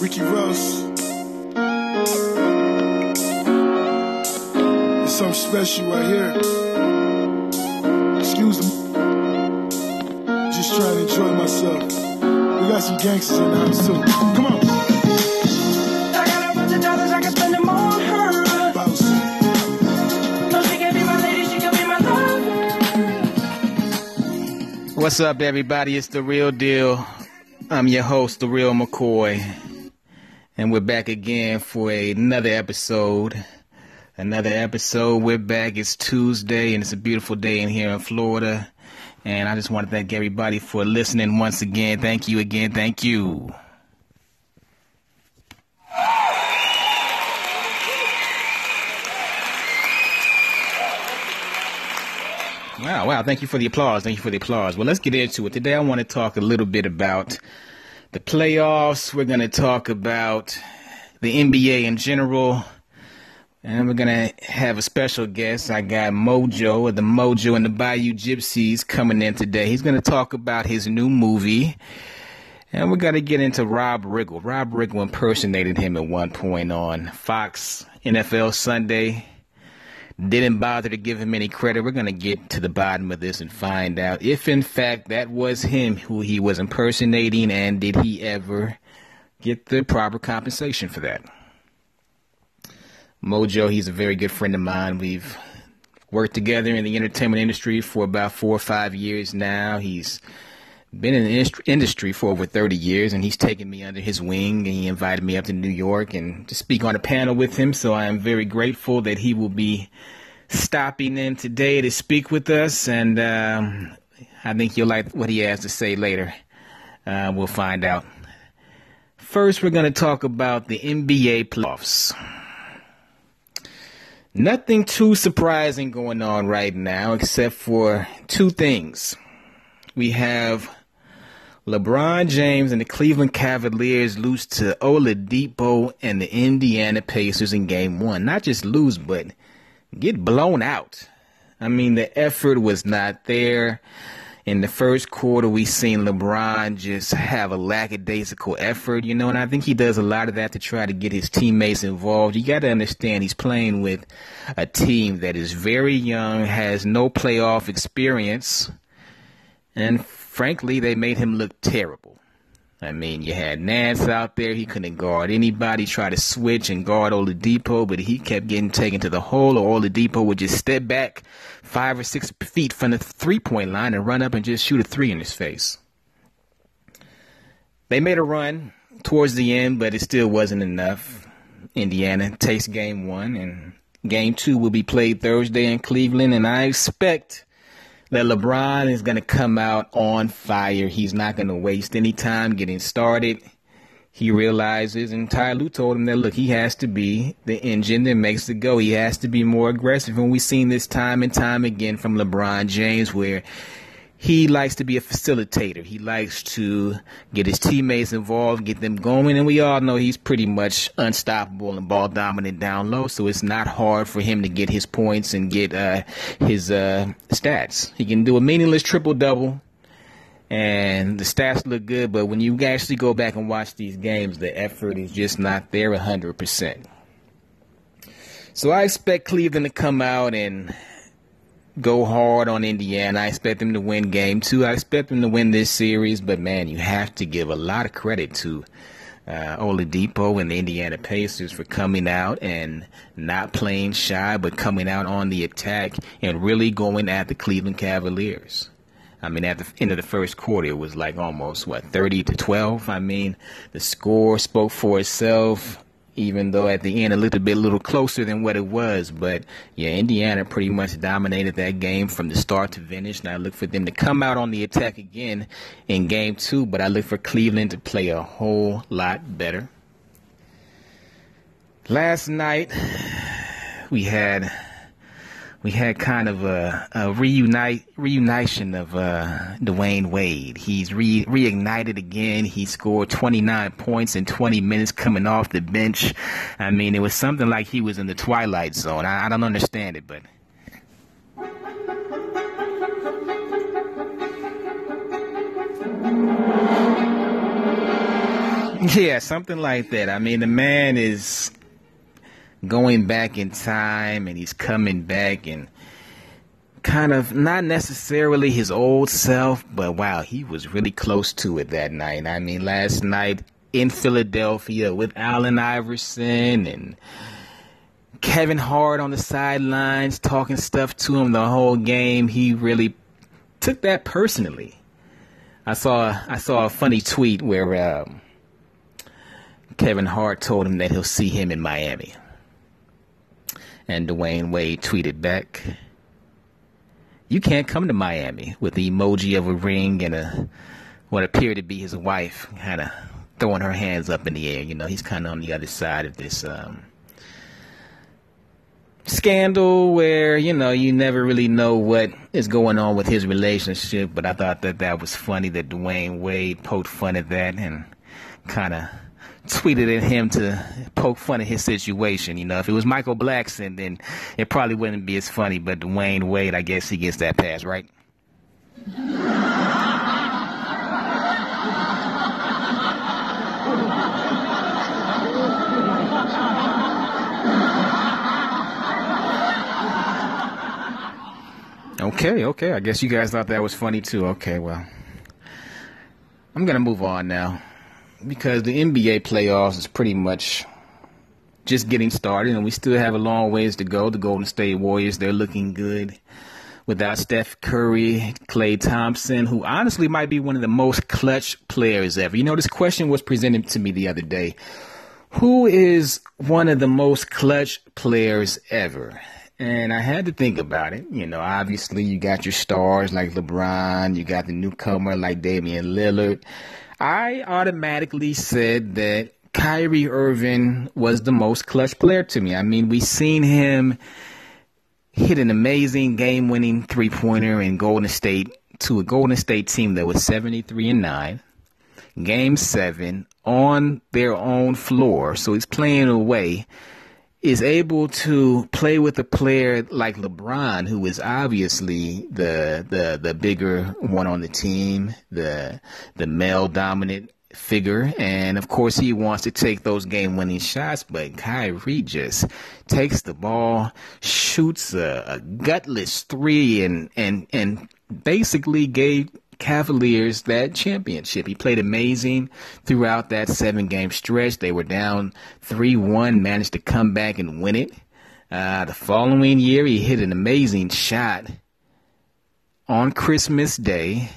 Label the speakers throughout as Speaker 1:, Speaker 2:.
Speaker 1: Ricky Ross. There's something special right here. Excuse me. Just trying to enjoy myself. We got some gangsters in the house too. Come on.
Speaker 2: I got a bunch of dollars, I can spend them on her.
Speaker 1: Bounce.
Speaker 2: No, she can be my lady, she can be my lover.
Speaker 3: What's up, everybody? It's the real deal. I'm your host, the real McCoy, and we're back again for another episode. Another episode. We're back. It's Tuesday, and it's a beautiful day in here in Florida. And I just want to thank everybody for listening once again. Thank you again. Thank you. Wow, wow. Thank you for the applause. Thank you for the applause. Well, let's get into it. Today, I want to talk a little bit about the playoffs. We're going to talk about the NBA in general. And we're going to have a special guest. I got Mojo of the Mojo and the Bayou Gypsies coming in today. He's going to talk about his new movie. And we're going to get into Rob Riggle. Rob Riggle impersonated him at one point on Fox NFL Sunday didn't bother to give him any credit. We're going to get to the bottom of this and find out if, in fact, that was him who he was impersonating and did he ever get the proper compensation for that. Mojo, he's a very good friend of mine. We've worked together in the entertainment industry for about four or five years now. He's been in the industry- for over 30 years and he's taken me under his wing and he invited me up to New York and to speak on a panel with him. So I am very grateful that he will be stopping in today to speak with us. And um, I think you'll like what he has to say later. Uh, we'll find out. First, we're going to talk about the NBA playoffs. Nothing too surprising going on right now except for two things. We have LeBron James and the Cleveland Cavaliers lose to Oladipo and the Indiana Pacers in game one. Not just lose, but get blown out. I mean, the effort was not there. In the first quarter, we seen LeBron just have a lackadaisical effort, you know, and I think he does a lot of that to try to get his teammates involved. You got to understand he's playing with a team that is very young, has no playoff experience, and frankly, they made him look terrible. I mean, you had Nance out there. He couldn't guard anybody. Try to switch and guard Oladipo, but he kept getting taken to the hole, or Oladipo would just step back five or six feet from the three-point line and run up and just shoot a three in his face. They made a run towards the end, but it still wasn't enough. Indiana takes game one, and game two will be played Thursday in Cleveland, and I expect that LeBron is going to come out on fire. He's not going to waste any time getting started. He realizes, and Ty Lue told him that, look, he has to be the engine that makes it go. He has to be more aggressive. And we've seen this time and time again from LeBron James where he likes to be a facilitator. He likes to get his teammates involved, get them going, and we all know he's pretty much unstoppable and ball dominant down low. So it's not hard for him to get his points and get uh, his uh, stats. He can do a meaningless triple double, and the stats look good. But when you actually go back and watch these games, the effort is just not there hundred percent. So I expect Cleveland to come out and go hard on Indiana. I expect them to win game two. I expect them to win this series, but man, you have to give a lot of credit to uh, Oladipo and the Indiana Pacers for coming out and not playing shy, but coming out on the attack and really going at the Cleveland Cavaliers. I mean, at the end of the first quarter, it was like almost what 30 to 12. I mean, the score spoke for itself even though at the end a bit a little closer than what it was. But yeah, Indiana pretty much dominated that game from the start to finish. And I look for them to come out on the attack again in game two, but I look for Cleveland to play a whole lot better. Last night we had we had kind of a, a reunite reunition of uh, Dwyane Wade. He's re- reignited again. He scored 29 points in 20 minutes coming off the bench. I mean, it was something like he was in the twilight zone. I, I don't understand it, but. Yeah, something like that. I mean, the man is going back in time and he's coming back and kind of not necessarily his old self, but wow, he was really close to it that night. I mean, last night in Philadelphia with Allen Iverson and Kevin Hart on the sidelines talking stuff to him the whole game, he really took that personally. I saw I saw a funny tweet where um, Kevin Hart told him that he'll see him in Miami. And Dwyane Wade tweeted back, You can't come to Miami with the emoji of a ring and a what appeared to be his wife kind of throwing her hands up in the air. You know, he's kind of on the other side of this um, scandal where, you know, you never really know what is going on with his relationship. But I thought that that was funny that Dwyane Wade poked fun at that and kind of tweeted at him to poke fun at his situation. You know, if it was Michael Blackson, then it probably wouldn't be as funny. But Dwyane Wade, I guess he gets that pass, right? Okay, okay. I guess you guys thought that was funny too. Okay, well. I'm going to move on now because the NBA playoffs is pretty much just getting started, and we still have a long ways to go. The Golden State Warriors, they're looking good without Steph Curry, Klay Thompson, who honestly might be one of the most clutch players ever. You know, this question was presented to me the other day. Who is one of the most clutch players ever? And I had to think about it. You know, obviously you got your stars like LeBron, you got the newcomer like Damian Lillard. I automatically said that Kyrie Irving was the most clutch player to me. I mean, we seen him hit an amazing game-winning three-pointer in Golden State to a Golden State team that was 73 and 9. Game 7 on their own floor. So he's playing away is able to play with a player like LeBron, who is obviously the the the bigger one on the team, the the male dominant figure, and of course he wants to take those game winning shots. But Kyrie just takes the ball, shoots a, a gutless three, and and and basically gave Cavaliers that championship. He played amazing throughout that seven game stretch. They were down 3 1, managed to come back and win it. Uh, the following year, he hit an amazing shot on Christmas Day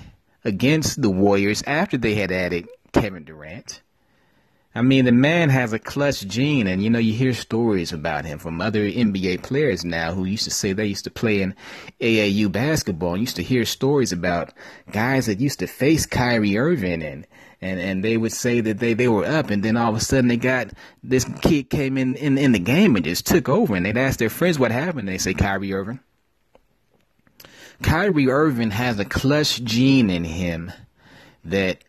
Speaker 3: against the Warriors after they had added Kevin Durant. I mean, the man has a clutch gene, and you know, you hear stories about him from other NBA players now who used to say they used to play in AAU basketball and used to hear stories about guys that used to face Kyrie Irving and and and they would say that they they were up and then all of a sudden they got this kid came in in, in the game and just took over and they'd ask their friends what happened and they say Kyrie Irving. Kyrie Irving has a clutch gene in him that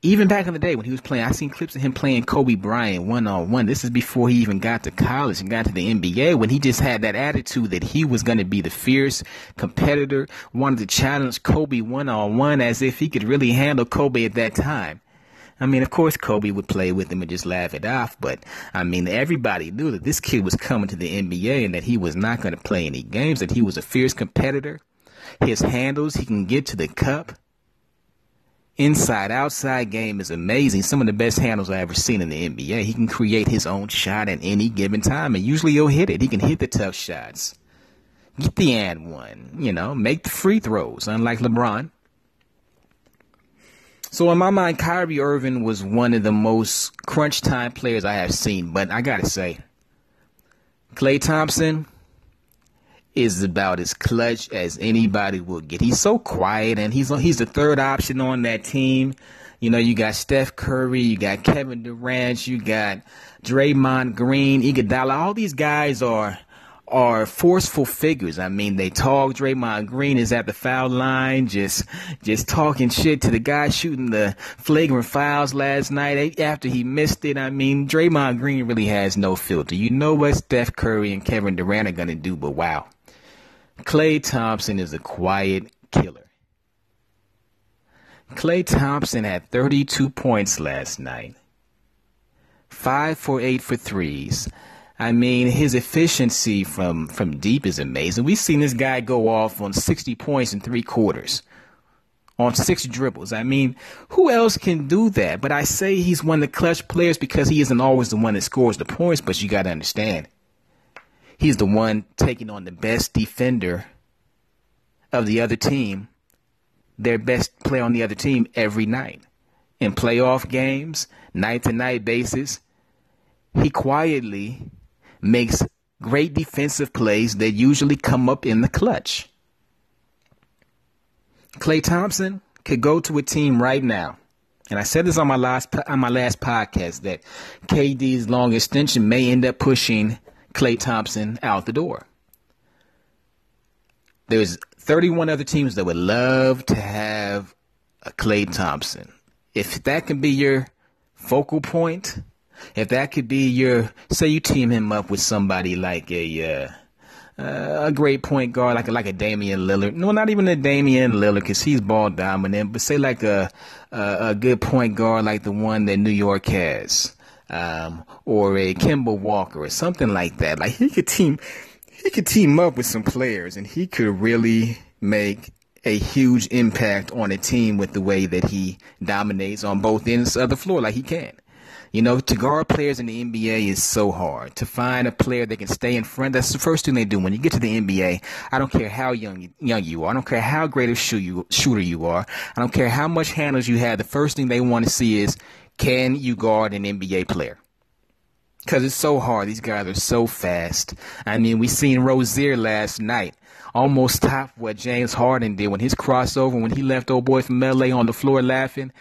Speaker 3: even back in the day when he was playing, I seen clips of him playing Kobe Bryant one on one. This is before he even got to college and got to the NBA when he just had that attitude that he was going to be the fierce competitor, wanted to challenge Kobe one on one as if he could really handle Kobe at that time. I mean, of course, Kobe would play with him and just laugh it off, but I mean, everybody knew that this kid was coming to the NBA and that he was not going to play any games, that he was a fierce competitor. His handles, he can get to the cup inside outside game is amazing. Some of the best handles I ever seen in the NBA. He can create his own shot at any given time, and usually he'll hit it. He can hit the tough shots, get the and one, you know, make the free throws, unlike LeBron. So in my mind, Kyrie Irving was one of the most crunch time players I have seen. But I gotta say, Klay Thompson is about as clutch as anybody will get. He's so quiet, and he's he's the third option on that team. You know, you got Steph Curry, you got Kevin Durant, you got Draymond Green, Iguodala. All these guys are are forceful figures. I mean, they talk. Draymond Green is at the foul line, just just talking shit to the guy shooting the flagrant fouls last night after he missed it. I mean, Draymond Green really has no filter. You know what Steph Curry and Kevin Durant are gonna do, but wow. Klay Thompson is a quiet killer. Klay Thompson had 32 points last night. five for eight for threes. I mean, his efficiency from, from deep is amazing. We've seen this guy go off on 60 points in three quarters on six dribbles. I mean, who else can do that? But I say he's one of the clutch players because he isn't always the one that scores the points, but you got to understand. He's the one taking on the best defender of the other team, their best player on the other team every night. In playoff games, night to night basis, he quietly makes great defensive plays that usually come up in the clutch. Klay Thompson could go to a team right now. And I said this on my last on my last podcast that KD's long extension may end up pushing Klay Thompson out the door. There's 31 other teams that would love to have a Klay Thompson. If that can be your focal point, if that could be your, say you team him up with somebody like a, uh, uh, a great point guard like a, like a Damian Lillard. No, not even a Damian Lillard because he's ball dominant. But say like a, a, a good point guard like the one that New York has, um, or a Kemba Walker or something like that. Like he could team he could team up with some players and he could really make a huge impact on a team with the way that he dominates on both ends of the floor like he can. You know, to guard players in the NBA is so hard. To find a player that can stay in front, that's the first thing they do. When you get to the NBA, I don't care how young young you are. I don't care how great a shoot you, shooter you are. I don't care how much handles you have. The first thing they want to see is, can you guard an NBA player? Because it's so hard. These guys are so fast. I mean, we seen Rozier last night almost top what James Harden did when his crossover, when he left old boy from LA on the floor laughing.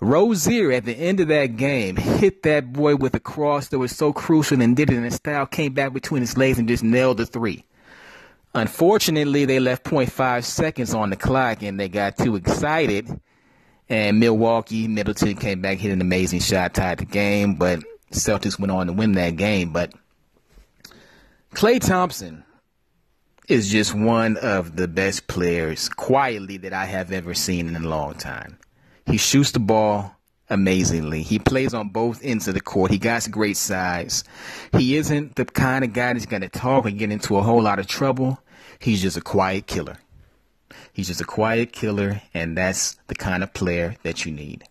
Speaker 3: Rozier at the end of that game hit that boy with a cross that was so crucial and did it in a style, came back between his legs and just nailed the three. Unfortunately, they left 0.5 seconds on the clock and they got too excited. And Milwaukee, Middleton came back, hit an amazing shot, tied the game, but Celtics went on to win that game. But Klay Thompson is just one of the best players quietly that I have ever seen in a long time. He shoots the ball amazingly. He plays on both ends of the court. He got great size. He isn't the kind of guy that's going to talk and get into a whole lot of trouble. He's just a quiet killer. He's just a quiet killer, and that's the kind of player that you need.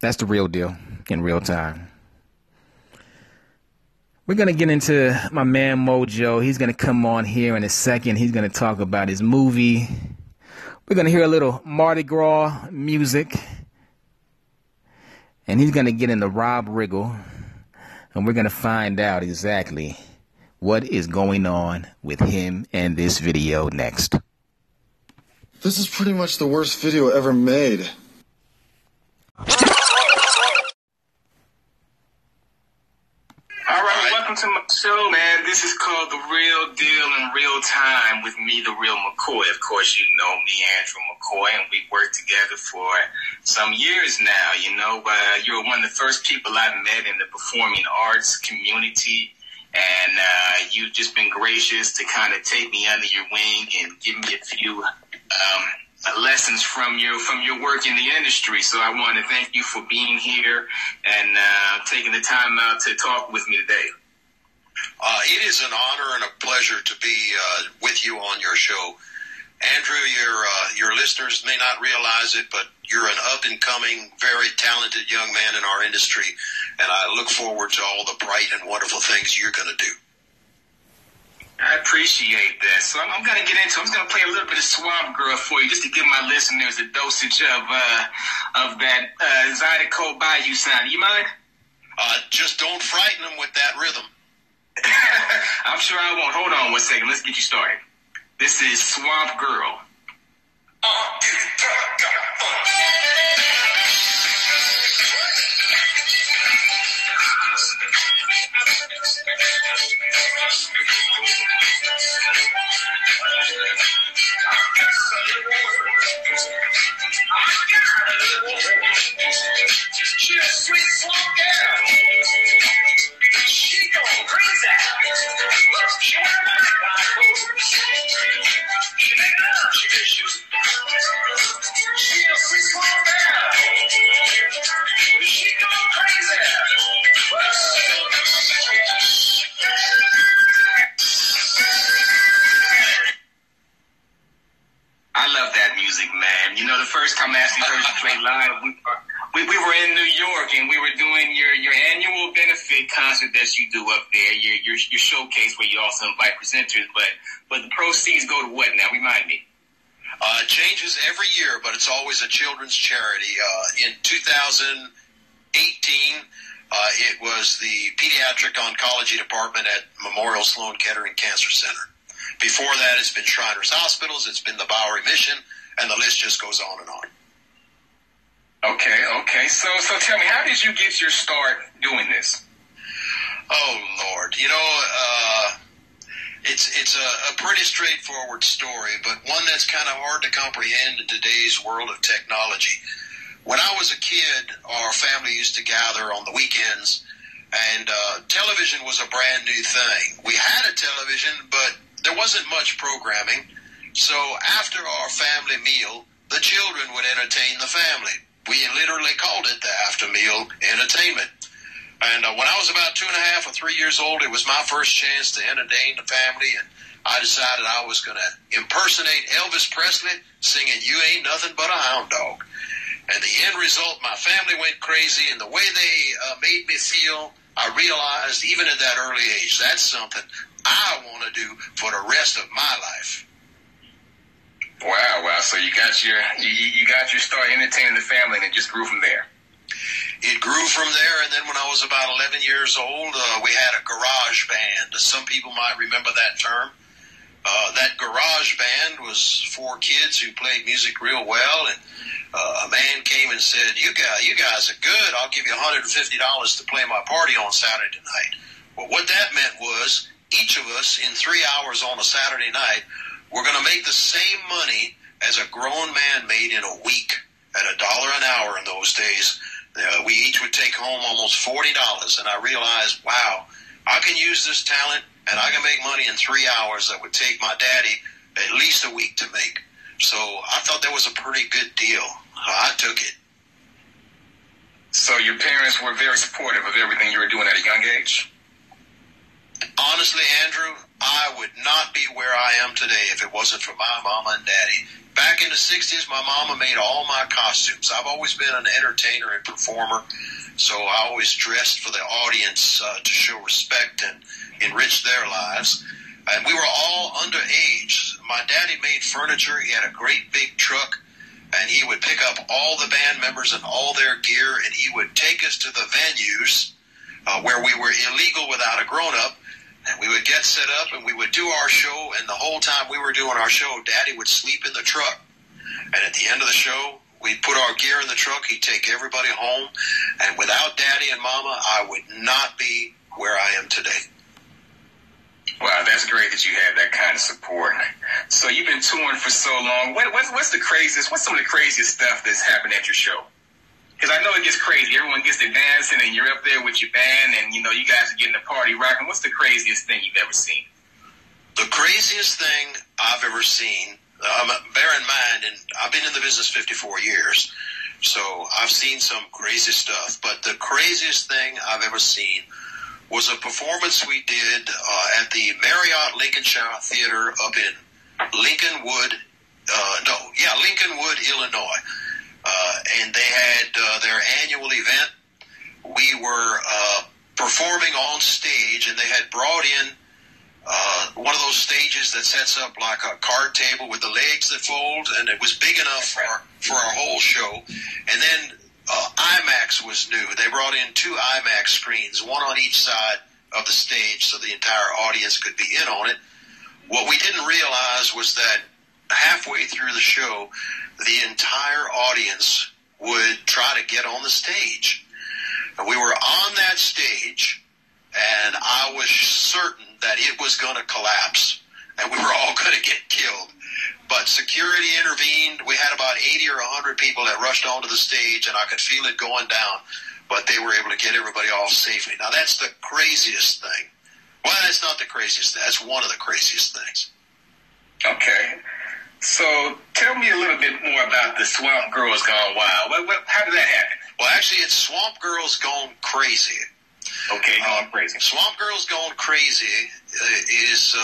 Speaker 3: That's the real deal in real time. We're going to get into my man Mojo. He's going to come on here in a second. He's going to talk about his movie. We're going to hear a little Mardi Gras music. And he's going to get into Rob Riggle. And we're going to find out exactly what is going on with him and this video next.
Speaker 1: This is pretty much the worst video ever made.
Speaker 3: All right, welcome to my show, man. This is called The Real Deal in Real Time with me, The Real McCoy. Of course, you know me, Andrew McCoy, and we've worked together for some years now. You know, uh, you're one of the first people I met in the performing arts community. And uh, you've just been gracious to kind of take me under your wing and give me a few um, lessons from your from your work in the industry. So I want to thank you for being here and uh, taking the time out to talk with me today.
Speaker 4: Uh, it is an honor and a pleasure to be uh, with you on your show. Andrew, your uh, your listeners may not realize it, but you're an up and coming, very talented young man in our industry, and I look forward to all the bright and wonderful things you're going to do.
Speaker 3: I appreciate that. So I'm, I'm going to get into. I'm just going to play a little bit of Swamp Girl for you, just to give my listeners a dosage of uh, of that uh, Zydeco Bayou sound. You mind?
Speaker 4: Uh, just don't frighten them with that rhythm.
Speaker 3: I'm sure I won't. Hold on one second. Let's get you started. This is Swamp Girl.
Speaker 2: She's a sweet swamp girl.
Speaker 5: Also invite presenters. But, but the proceeds go to what now? Remind me.
Speaker 4: Uh, it changes every year, but it's always a children's charity. Uh, in 2018, uh, it was the Pediatric Oncology Department at Memorial Sloan Kettering Cancer Center. Before that, it's been Shriners Hospitals, it's been the Bowery Mission, and the list just goes on and on.
Speaker 5: Okay, okay. So, so tell me, how did you get your start doing this?
Speaker 4: Oh Lord, you know, uh, it's it's a, a pretty straightforward story, but one that's kind of hard to comprehend in today's world of technology. When I was a kid, our family used to gather on the weekends, and uh, television was a brand new thing. We had a television, but there wasn't much programming. So after our family meal, the children would entertain the family. We literally called it the after meal entertainment. And uh, when I was about two and a half or three years old, it was my first chance to entertain the family, and I decided I was going to impersonate Elvis Presley singing "You Ain't Nothing But a Hound Dog." And the end result, my family went crazy, and the way they uh, made me feel, I realized even at that early age, that's something I want to do for the rest of my life.
Speaker 5: Wow, wow. So you got your you, you got your start entertaining the family, and it just grew from there.
Speaker 4: It grew from there, and then when I was about 11 years old, uh, we had a garage band. Some people might remember that term. Uh, that garage band was four kids who played music real well, and uh, a man came and said, "You guys, you guys are good. I'll give you $150 to play my party on Saturday night." Well, what that meant was each of us in three hours on a Saturday night, we're going to make the same money as a grown man made in a week at a dollar an hour in those days. Uh, we each would take home almost forty dollars, and I realized, wow, I can use this talent, and I can make money in three hours that would take my daddy at least a week to make. So I thought that was a pretty good deal. I took it.
Speaker 5: So your parents were very supportive of everything you were doing at a young age.
Speaker 4: Honestly, Andrew, I would not be where I am today if it wasn't for my mama and daddy. Back in the 60s, my mama made all my costumes. I've always been an entertainer and performer, so I always dressed for the audience uh, to show respect and enrich their lives. And we were all underage. My daddy made furniture. He had a great big truck, and he would pick up all the band members and all their gear, and he would take us to the venues uh, where we were illegal without a grown up and we would get set up and we would do our show and the whole time we were doing our show daddy would sleep in the truck and at the end of the show we'd put our gear in the truck he'd take everybody home and without daddy and mama i would not be where i am today
Speaker 5: Wow, that's great that you have that kind of support. So you've been touring for so long. What, what's, what's the craziest? What's some of the craziest stuff that's happened at your show? Because I know it gets crazy. Everyone gets to dancing, and you're up there with your band, and you know you guys are getting the party rocking. What's the craziest thing you've ever seen?
Speaker 4: The craziest thing I've ever seen. Um, bear in mind, and I've been in the business 54 years, so I've seen some crazy stuff. But the craziest thing I've ever seen was a performance we did uh, at the Marriott Lincolnshire Theater up in Lincolnwood. Uh, no, yeah, Lincolnwood, Illinois uh, and they had uh, their annual event. We were uh, performing on stage, and they had brought in uh, one of those stages that sets up like a card table with the legs that fold, and it was big enough for for our whole show. And then uh, IMAX was new. They brought in two IMAX screens, one on each side of the stage, so the entire audience could be in on it. What we didn't realize was that halfway through the show, the entire audience would try to get on the stage. And we were on that stage, and I was certain that it was going to collapse, and we were all going to get killed. But security intervened. We had about 80 or 100 people that rushed onto the stage, and I could feel it going down. But they were able to get everybody off safely. Now, that's the craziest thing. Well, that's not the craziest thing. That's one of the craziest things.
Speaker 5: Okay. So tell me a little bit more about the Swamp Girls Gone Wild. What, what, how did that happen?
Speaker 4: Well, actually, it's Swamp Girls Gone Crazy.
Speaker 3: Okay, going
Speaker 4: Um,
Speaker 3: crazy.
Speaker 4: Swamp Girls Gone Crazy uh, is uh,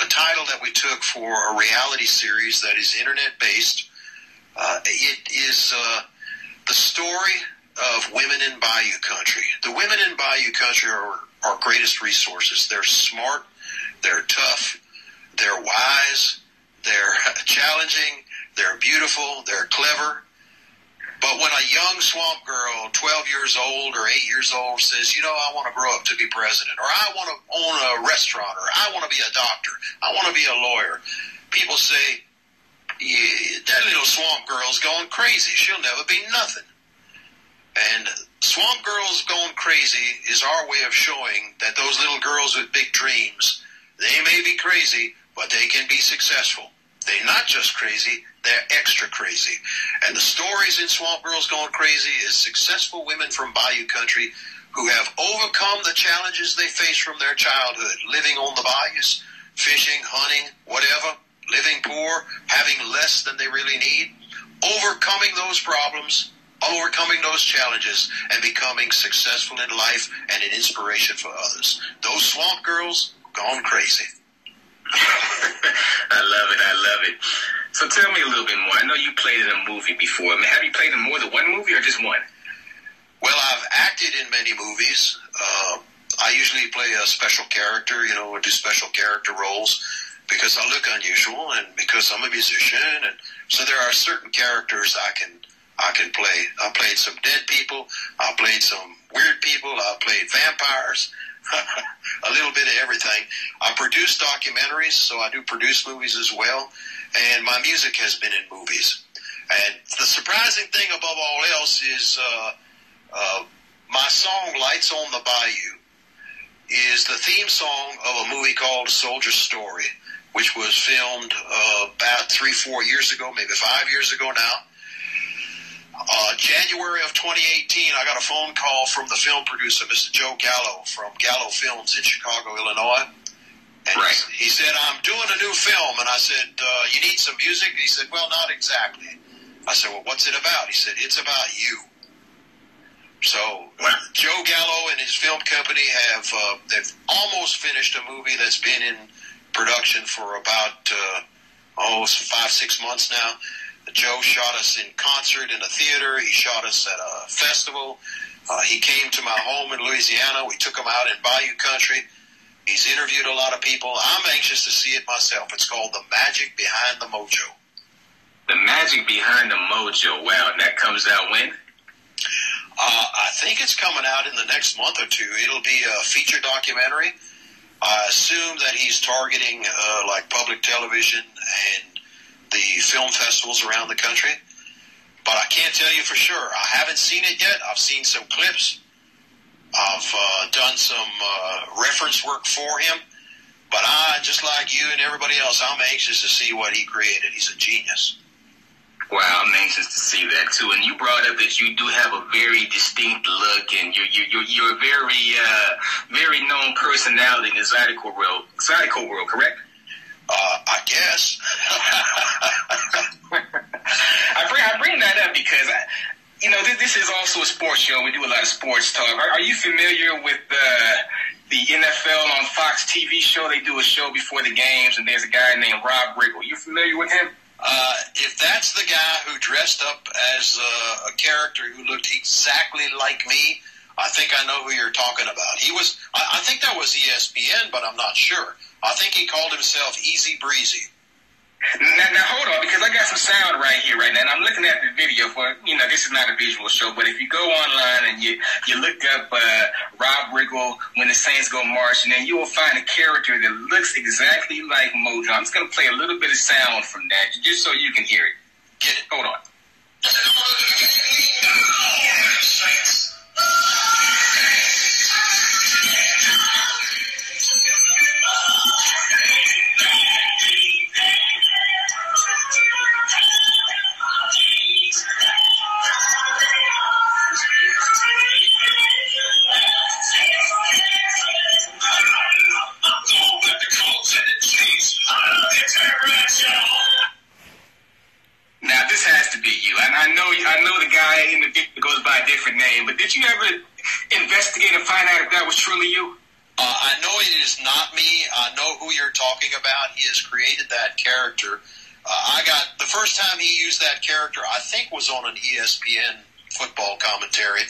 Speaker 4: a, a title that we took for a reality series that is internet based. Uh, it is uh, the story of women in Bayou Country. The women in Bayou Country are our greatest resources. They're smart, they're tough, they're wise, they're challenging, they're beautiful, they're clever. But when a young swamp girl, 12 years old or 8 years old, says, you know, I want to grow up to be president, or I want to own a restaurant, or I want to be a doctor, I want to be a lawyer, people say, yeah, that little swamp girl's going crazy. She'll never be nothing. And Swamp Girls Going Crazy is our way of showing that those little girls with big dreams, they may be crazy, but they can be successful. They're not just crazy, they're extra crazy. And the stories in Swamp Girls Going Crazy is successful women from Bayou Country who have overcome the challenges they faced from their childhood, living on the bayous, fishing, hunting, whatever, living poor, having less than they really need, overcoming those problems, overcoming those challenges, and becoming successful in life and an inspiration for others. Those swamp girls gone crazy.
Speaker 3: I love it. I love it. So tell me a little bit more. I know you played in a movie before. I mean, have you played in more than one movie or just one?
Speaker 4: Well, I've acted in many movies. Uh, I usually play a special character, you know, or do special character roles because I look unusual and because I'm a musician, and so there are certain characters I can I can play. I played some dead people. I played some weird people. I played vampires. a little bit of everything. I produce documentaries, so I do produce movies as well, and my music has been in movies. And the surprising thing above all else is uh, uh, my song "Lights on the Bayou" is the theme song of a movie called "Soldier's Story," which was filmed uh, about three, four years ago, maybe five years ago now. Uh, January of 2018, I got a phone call from the film producer, Mr. Joe Gallo from Gallo Films in Chicago, Illinois. And
Speaker 3: Right.
Speaker 4: he said, I'm doing a new film. And I said, uh, You need some music? He said, Well, not exactly. I said, Well, what's it about? He said, It's about you. So Joe Gallo and his film company have uh, they've almost finished a movie that's been in production for about uh, oh five six months now. Joe shot us in concert in a theater. He shot us at a festival. Uh, he came to my home in Louisiana. We took him out in Bayou Country. He's interviewed a lot of people. I'm anxious to see it myself. It's called The Magic Behind the Mojo.
Speaker 3: The magic behind the mojo. Wow, and that comes out when?
Speaker 4: Uh, I think it's coming out in the next month or two. It'll be a feature documentary. I assume that he's targeting uh, like public television and the film festivals around the country. But I can't tell you for sure. I haven't seen it yet. I've seen some clips. I've uh, done some uh, reference work for him. But I, just like you and everybody else, I'm anxious to see what he created. He's a genius.
Speaker 3: Wow, I'm anxious to see that too. And you brought up that you do have a very distinct look, and you're you're you're, you're a very uh, very known personality in the Zydeco world. Zydeco world, correct?
Speaker 4: Uh, I guess.
Speaker 3: I bring I bring that up because I, you know this, this is also a sports show. We do a lot of sports talk. Are, are you familiar with uh, the NFL on Fox TV show? They do a show before the games, and there's a guy named Rob Riggle. You familiar with him?
Speaker 4: Uh, if that's the guy who dressed up as uh, a character who looked exactly like me, I think I know who you're talking about. He was, I, I think that was ESPN, but I'm not sure. I think he called himself Easy Breezy.
Speaker 3: Now, now hold on, because I got some sound right here, right now. And I'm looking at the video for, you know, this is not a visual show, but if you go online and you you look up uh, Rob Riggle when the Saints go marching, then you will find a character that looks exactly like Mojo. I'm just going to play a little bit of sound from that, just so you can hear it.
Speaker 4: Get it?
Speaker 3: Hold on.
Speaker 4: ESPN football commentary,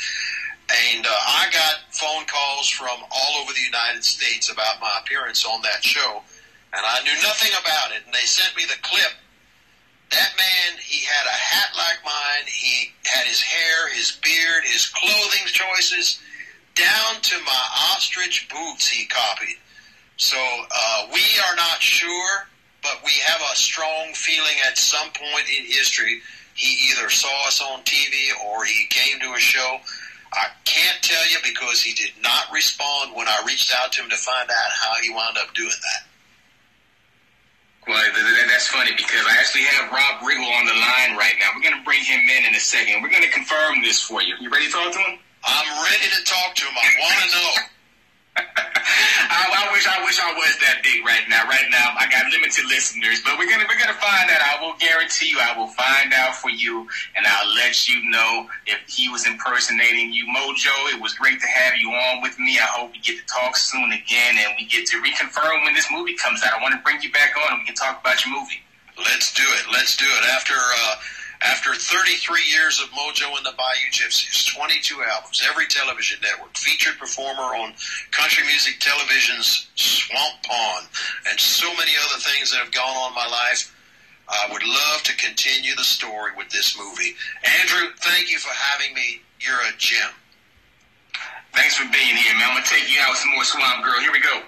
Speaker 4: and uh, I got phone calls from all over the United States about my appearance on that show, and I knew nothing about it. And they sent me the clip. That man, he had a hat like mine. He had his hair, his beard, his clothing choices, down to my ostrich boots. He copied. So uh, we are not sure, but we have a strong feeling at some point in history he either saw us on TV or he came to a show. I can't tell you because he did not respond when I reached out to him to find out how he wound up doing that.
Speaker 3: Well, th- th- that's funny because I actually have Rob Riggle on the line right now. We're going to bring him in in a second. We're going to confirm this for you. You ready to talk to him?
Speaker 4: I'm ready to talk to him. I want to know.
Speaker 3: I, I wish I wish I was that big right now. Right now, I got limited listeners, but we're gonna we're gonna find out. I will guarantee you, I will find out for you, and I'll let you know if he was impersonating you, Mojo. It was great to have you on with me. I hope we get to talk soon again, and we get to reconfirm when this movie comes out. I want to bring you back on, and we can talk about your movie.
Speaker 4: Let's do it. Let's do it. After uh, after 33 years of Mojo and the Bayou Gypsies, 22 albums, every television network, featured performer on country music television's Swamp Pond, and so many other things that have gone on in my life. I would love to continue the story with this movie. Andrew, thank you for having me. You're a gem.
Speaker 3: Thanks for being here, man. I'm gonna take you out with some more Swamp Girl. Here we go.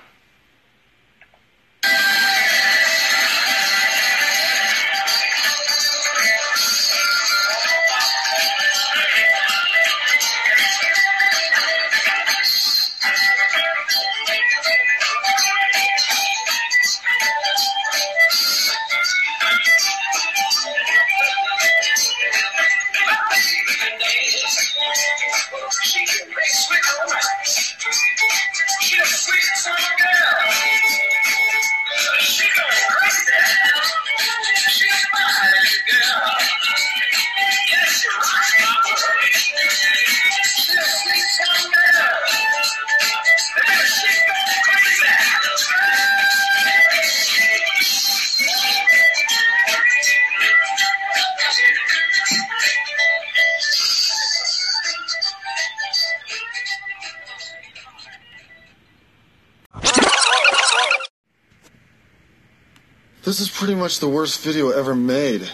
Speaker 6: This is pretty much the worst video ever made.